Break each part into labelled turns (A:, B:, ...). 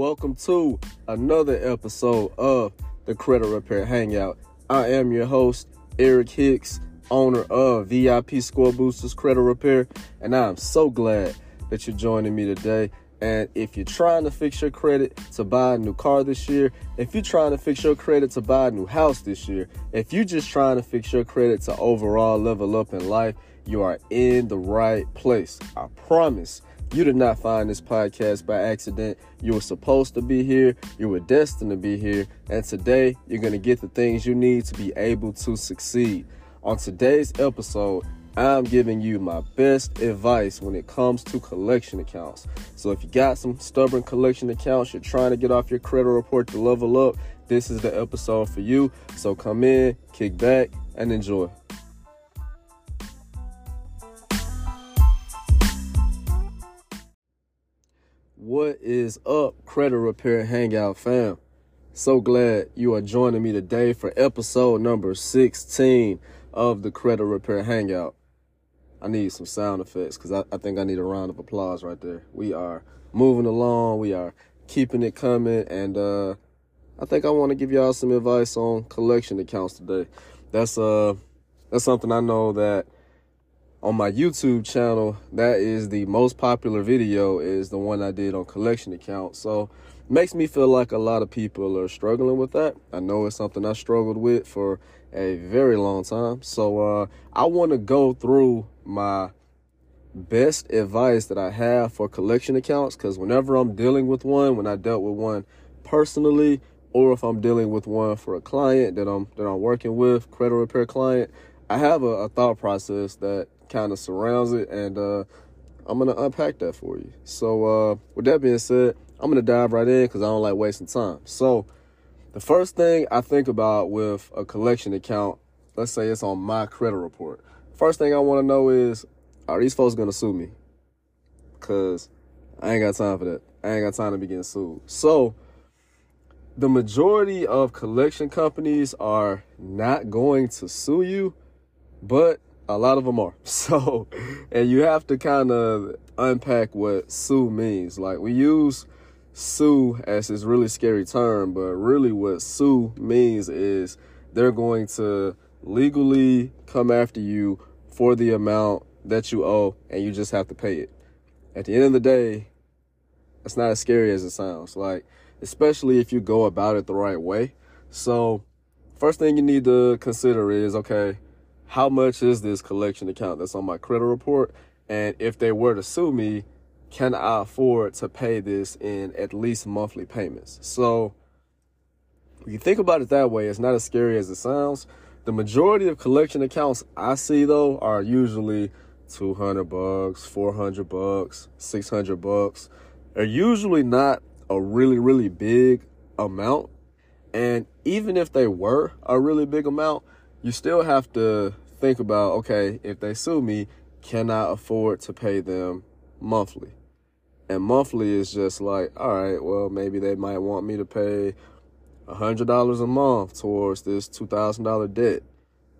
A: Welcome to another episode of the Credit Repair Hangout. I am your host, Eric Hicks, owner of VIP Score Boosters Credit Repair, and I'm so glad that you're joining me today. And if you're trying to fix your credit to buy a new car this year, if you're trying to fix your credit to buy a new house this year, if you're just trying to fix your credit to overall level up in life, you are in the right place. I promise. You did not find this podcast by accident. You were supposed to be here. You were destined to be here. And today, you're going to get the things you need to be able to succeed. On today's episode, I'm giving you my best advice when it comes to collection accounts. So, if you got some stubborn collection accounts, you're trying to get off your credit report to level up, this is the episode for you. So, come in, kick back, and enjoy. What is up, Credit Repair Hangout fam? So glad you are joining me today for episode number 16 of the Credit Repair Hangout. I need some sound effects because I, I, think I need a round of applause right there. We are moving along, we are keeping it coming, and uh, I think I want to give y'all some advice on collection accounts today. That's uh that's something I know that on my YouTube channel, that is the most popular video is the one I did on collection accounts. So makes me feel like a lot of people are struggling with that. I know it's something I struggled with for a very long time. So uh, I want to go through my best advice that I have for collection accounts because whenever I'm dealing with one, when I dealt with one personally, or if I'm dealing with one for a client that I'm that I'm working with, credit repair client, I have a, a thought process that kind of surrounds it, and uh, I'm gonna unpack that for you. So, uh, with that being said, I'm gonna dive right in because I don't like wasting time. So, the first thing I think about with a collection account, let's say it's on my credit report. First thing I want to know is, are these folks gonna sue me? Cause I ain't got time for that. I ain't got time to be getting sued. So, the majority of collection companies are not going to sue you, but a lot of them are. So, and you have to kind of unpack what sue means. Like we use sue as this really scary term, but really what sue means is they're going to legally come after you for the amount that you owe and you just have to pay it. At the end of the day, it's not as scary as it sounds. Like, especially if you go about it the right way. So, first thing you need to consider is okay, how much is this collection account that's on my credit report? And if they were to sue me, can I afford to pay this in at least monthly payments? So, if you think about it that way, it's not as scary as it sounds. The majority of collection accounts I see though are usually 200 bucks, 400 bucks, 600 bucks. They're usually not a really, really big amount. And even if they were a really big amount, you still have to think about okay, if they sue me, can I afford to pay them monthly? And monthly is just like, all right, well, maybe they might want me to pay $100 a month towards this $2,000 debt.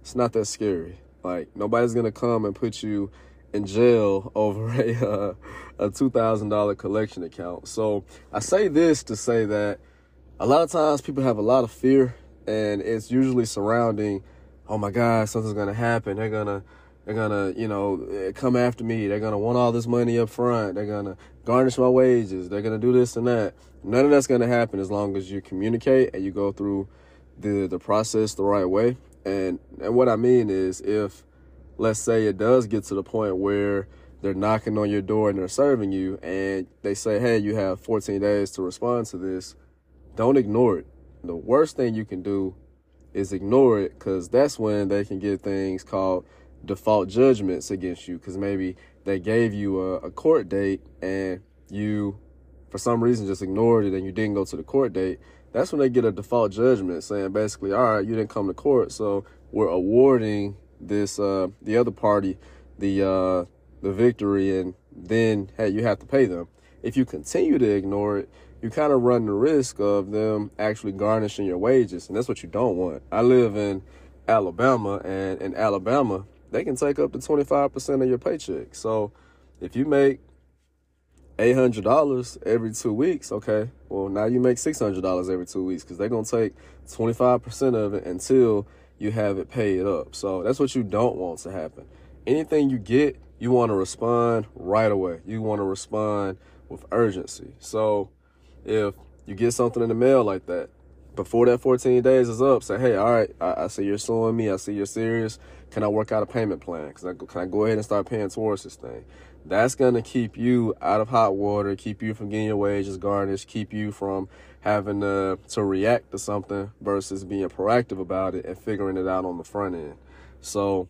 A: It's not that scary. Like, nobody's going to come and put you in jail over a, uh, a $2,000 collection account. So I say this to say that a lot of times people have a lot of fear, and it's usually surrounding oh my God, something's gonna happen. They're gonna they're gonna, you know, eh, come after me. They're gonna want all this money up front. They're gonna garnish my wages. They're gonna do this and that. None of that's gonna happen as long as you communicate and you go through the the process the right way. And and what I mean is if let's say it does get to the point where they're knocking on your door and they're serving you and they say, Hey, you have 14 days to respond to this, don't ignore it. The worst thing you can do is ignore it because that's when they can get things called default judgments against you because maybe they gave you a, a, court date and you for some reason just ignored it and you didn't go to the court date that's when they get a default judgment saying basically all right you didn't come to court so we're awarding this uh the other party the uh the victory and then hey you have to pay them. If you continue to ignore it you kind of run the risk of them actually garnishing your wages, and that's what you don't want. I live in Alabama, and in Alabama, they can take up to 25% of your paycheck. So if you make eight hundred dollars every two weeks. Okay, well now you make six hundred dollars every two weeks because they're gonna take twenty five percent of it until you have it paid up. So that's what you don't want to happen. Anything you get, you want to respond right away. You want to respond with urgency. So if you get something in the mail like that, before that 14 days is up, say, hey, all right, I, I see you're suing me. I see you're serious. Can I work out a payment plan? Can I, can I go ahead and start paying towards this thing? That's going to keep you out of hot water, keep you from getting your wages garnished, keep you from having to, to react to something versus being proactive about it and figuring it out on the front end. So,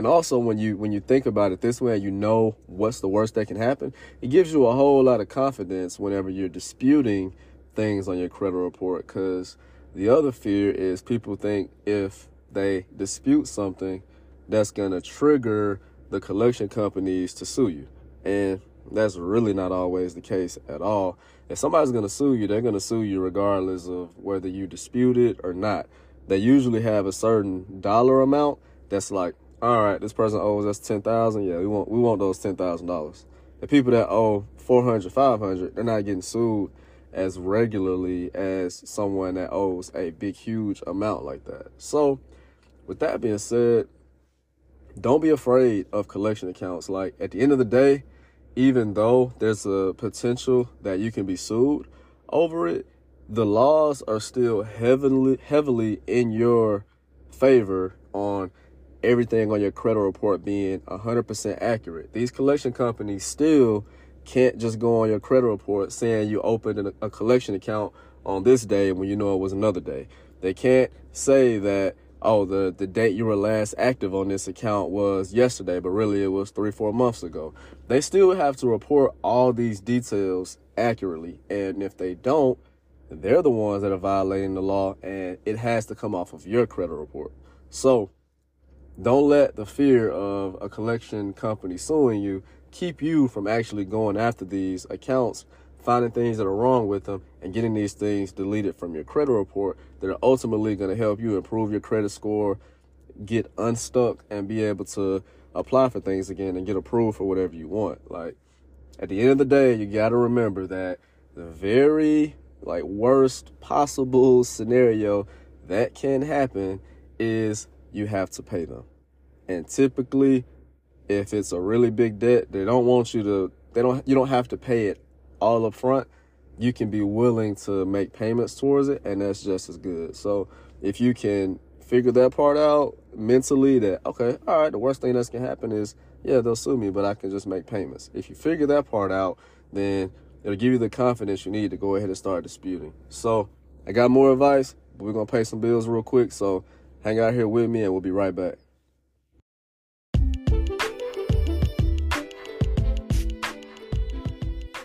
A: and also when you when you think about it this way you know what's the worst that can happen, it gives you a whole lot of confidence whenever you're disputing things on your credit report because the other fear is people think if they dispute something that's going to trigger the collection companies to sue you. And that's really not always the case at all. If somebody's going to sue you, they're going to sue you regardless of whether you dispute it or not. They usually have a certain dollar amount that's like, all right, this person owes us 10,000. Yeah, we want we want those $10,000. The people that owe 400, 500, they're not getting sued as regularly as someone that owes a big, huge amount like that. So, with that being said, don't be afraid of collection accounts. Like, at the end of the day, even though there's a potential that you can be sued over it, the laws are still heavily, heavily in your favor on everything on your credit report being 100% accurate. These collection companies still can't just go on your credit report saying you opened a collection account on this day when you know it was another day. They can't say that, oh, the, the date you were last active on this account was yesterday, but really it was three, four months ago. They still have to report all these details accurately. And if they don't, they're the ones that are violating the law and it has to come off of your credit report. So don't let the fear of a collection company suing you keep you from actually going after these accounts, finding things that are wrong with them, and getting these things deleted from your credit report that are ultimately going to help you improve your credit score, get unstuck, and be able to apply for things again and get approved for whatever you want. Like, at the end of the day, you got to remember that the very like worst possible scenario that can happen is you have to pay them. And typically if it's a really big debt, they don't want you to they don't you don't have to pay it all up front. You can be willing to make payments towards it and that's just as good. So if you can figure that part out mentally that okay, all right, the worst thing that's gonna happen is yeah, they'll sue me, but I can just make payments. If you figure that part out, then it'll give you the confidence you need to go ahead and start disputing. So I got more advice, but we're gonna pay some bills real quick. So hang out here with me and we'll be right back.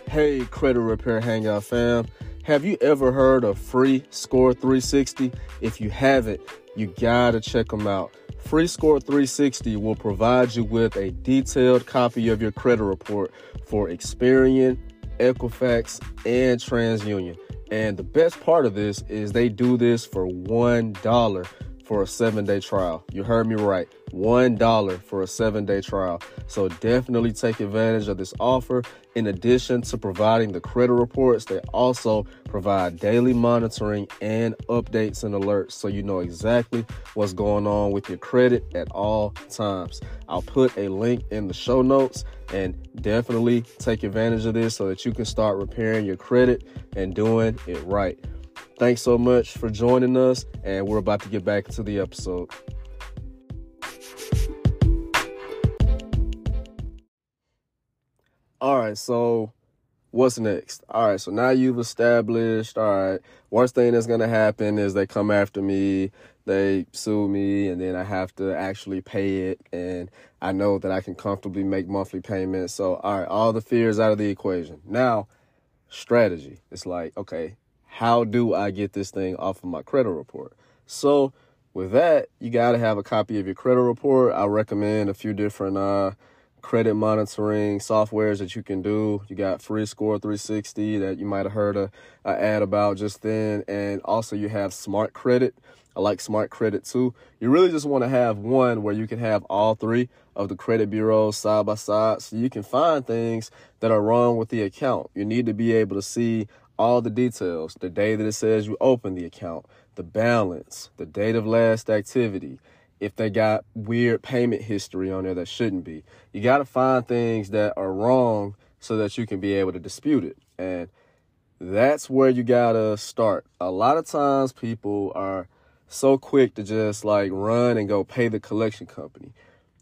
A: Hey, Credit Repair Hangout fam. Have you ever heard of Free Score 360? If you haven't, you gotta check them out. Free Score 360 will provide you with a detailed copy of your credit report for Experian, Equifax, and TransUnion. And the best part of this is they do this for $1 for a seven day trial. You heard me right. $1 for a seven day trial. So definitely take advantage of this offer. In addition to providing the credit reports, they also provide daily monitoring and updates and alerts so you know exactly what's going on with your credit at all times. I'll put a link in the show notes and definitely take advantage of this so that you can start repairing your credit and doing it right. Thanks so much for joining us, and we're about to get back to the episode. All right, so what's next? All right, so now you've established, all right, worst thing that's going to happen is they come after me, they sue me, and then I have to actually pay it. And I know that I can comfortably make monthly payments. So, all right, all the fears out of the equation. Now, strategy. It's like, okay, how do I get this thing off of my credit report? So with that, you got to have a copy of your credit report. I recommend a few different uh, credit monitoring softwares that you can do. You got Free Score 360 that you might have heard a, a ad about just then, and also you have Smart Credit I like Smart Credit too. You really just want to have one where you can have all three of the credit bureaus side by side so you can find things that are wrong with the account. You need to be able to see all the details, the day that it says you opened the account, the balance, the date of last activity, if they got weird payment history on there that shouldn't be. You got to find things that are wrong so that you can be able to dispute it. And that's where you got to start. A lot of times people are so quick to just like run and go pay the collection company.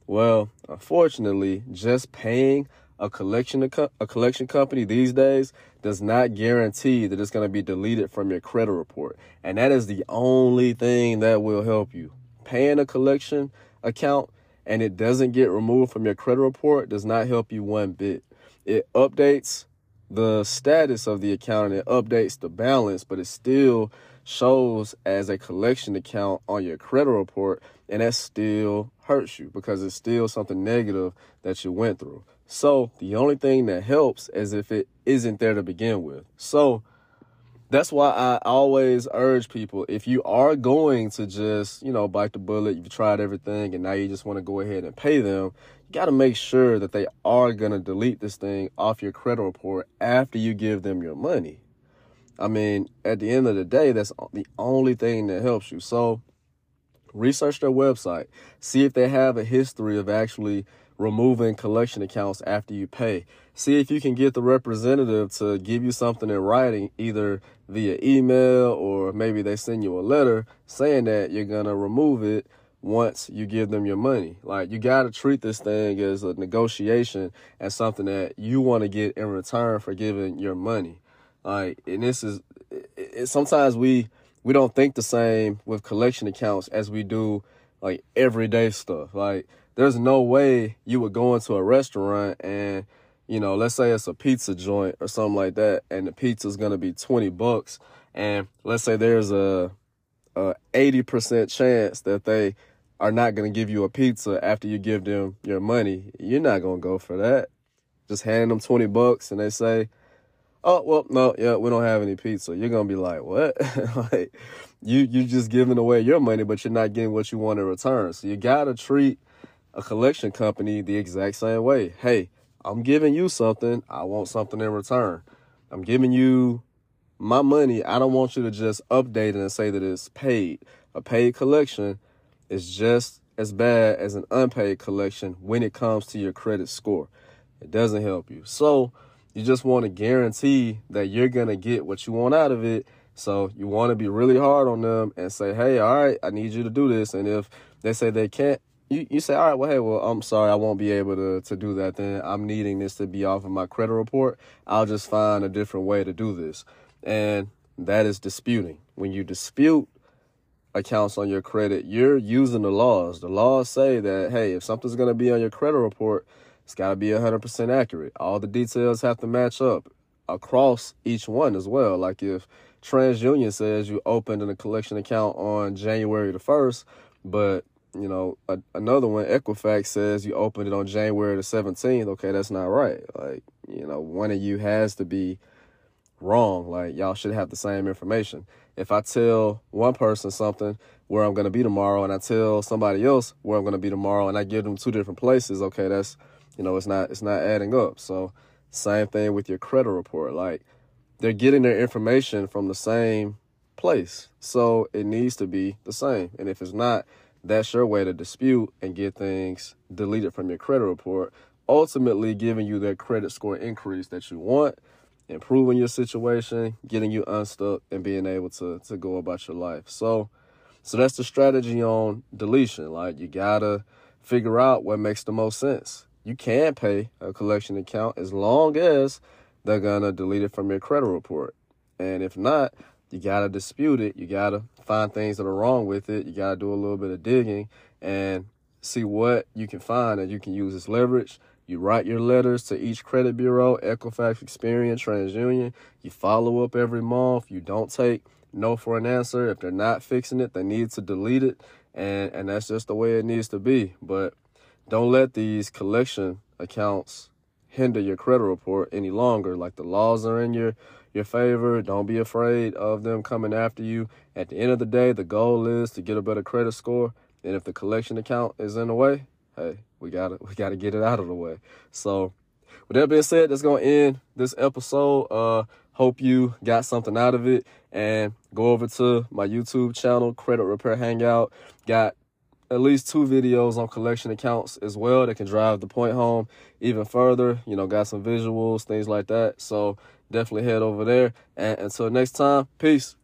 A: Well, unfortunately, just paying a collection a collection company these days does not guarantee that it's going to be deleted from your credit report. And that is the only thing that will help you. Paying a collection account and it doesn't get removed from your credit report does not help you one bit. It updates the status of the account and it updates the balance, but it still shows as a collection account on your credit report, and that still hurts you because it's still something negative that you went through. So the only thing that helps is if it isn't there to begin with. So that's why I always urge people if you are going to just, you know, bite the bullet, you've tried everything and now you just want to go ahead and pay them, you got to make sure that they are going to delete this thing off your credit report after you give them your money. I mean, at the end of the day, that's the only thing that helps you. So research their website, see if they have a history of actually removing collection accounts after you pay. See if you can get the representative to give you something in writing, either via email or maybe they send you a letter saying that you're going to remove it once you give them your money. Like you got to treat this thing as a negotiation and something that you want to get in return for giving your money. Like, and this is it, it, sometimes we we don't think the same with collection accounts as we do like everyday stuff. Like, there's no way you would go into a restaurant and you know, let's say it's a pizza joint or something like that, and the pizza's gonna be twenty bucks, and let's say there's a a eighty percent chance that they are not gonna give you a pizza after you give them your money. You're not gonna go for that. Just hand them twenty bucks, and they say, oh well no yeah we don't have any pizza you're gonna be like what like you you just giving away your money but you're not getting what you want in return so you gotta treat a collection company the exact same way. Hey i'm giving you something i want something in return. I'm giving you my money i don't want you to just update it and say that it's paid. A paid collection is just as bad as an unpaid collection when it comes to your credit score. It doesn't help you. So you just want to guarantee that you're going to get what you want out of it. So you want to be really hard on them and say, hey, all right, I need you to do this. And if they say they can't, you, you say, all right, well, hey, well, I'm sorry, I won't be able to, to do that. Then I'm needing this to be off of my credit report. I'll just find a different way to do this. And that is disputing. When you dispute accounts on your credit, you're using the laws. The laws say that, hey, if something's going to be on your credit report, it's got to be 100% accurate. All the details have to match up across each one as well. Like if TransUnion says you opened a collection account on January the 1st, but you know, a, another one, Equifax says you opened it on January the 17th. Okay, that's not right. Like, you know, one of you has to be wrong. Like, y'all should have the same information. If I tell one person something where I'm going to be tomorrow and I tell somebody else where I'm going to be tomorrow and I give them two different places, okay, that's you know, it's not it's not adding up. So same thing with your credit report. Like they're getting their information from the same place. So it needs to be the same. And if it's not, that's your way to dispute and get things deleted from your credit report, ultimately giving you that credit score increase that you want, improving your situation, getting you unstuck and being able to to go about your life. So so that's the strategy on deletion. Like you gotta figure out what makes the most sense you can pay a collection account as long as they're gonna delete it from your credit report. And if not, you gotta dispute it. You gotta find things that are wrong with it. You gotta do a little bit of digging and see what you can find that you can use as leverage. You write your letters to each credit bureau, Equifax, Experian, TransUnion. You follow up every month. You don't take no for an answer. If they're not fixing it, they need to delete it. And and that's just the way it needs to be. But don't let these collection accounts hinder your credit report any longer. Like the laws are in your your favor. Don't be afraid of them coming after you. At the end of the day, the goal is to get a better credit score. And if the collection account is in the way, hey, we gotta we gotta get it out of the way. So with that being said, that's gonna end this episode. Uh hope you got something out of it and go over to my YouTube channel, Credit Repair Hangout. Got at least two videos on collection accounts as well that can drive the point home even further. You know, got some visuals, things like that. So definitely head over there. And until next time, peace.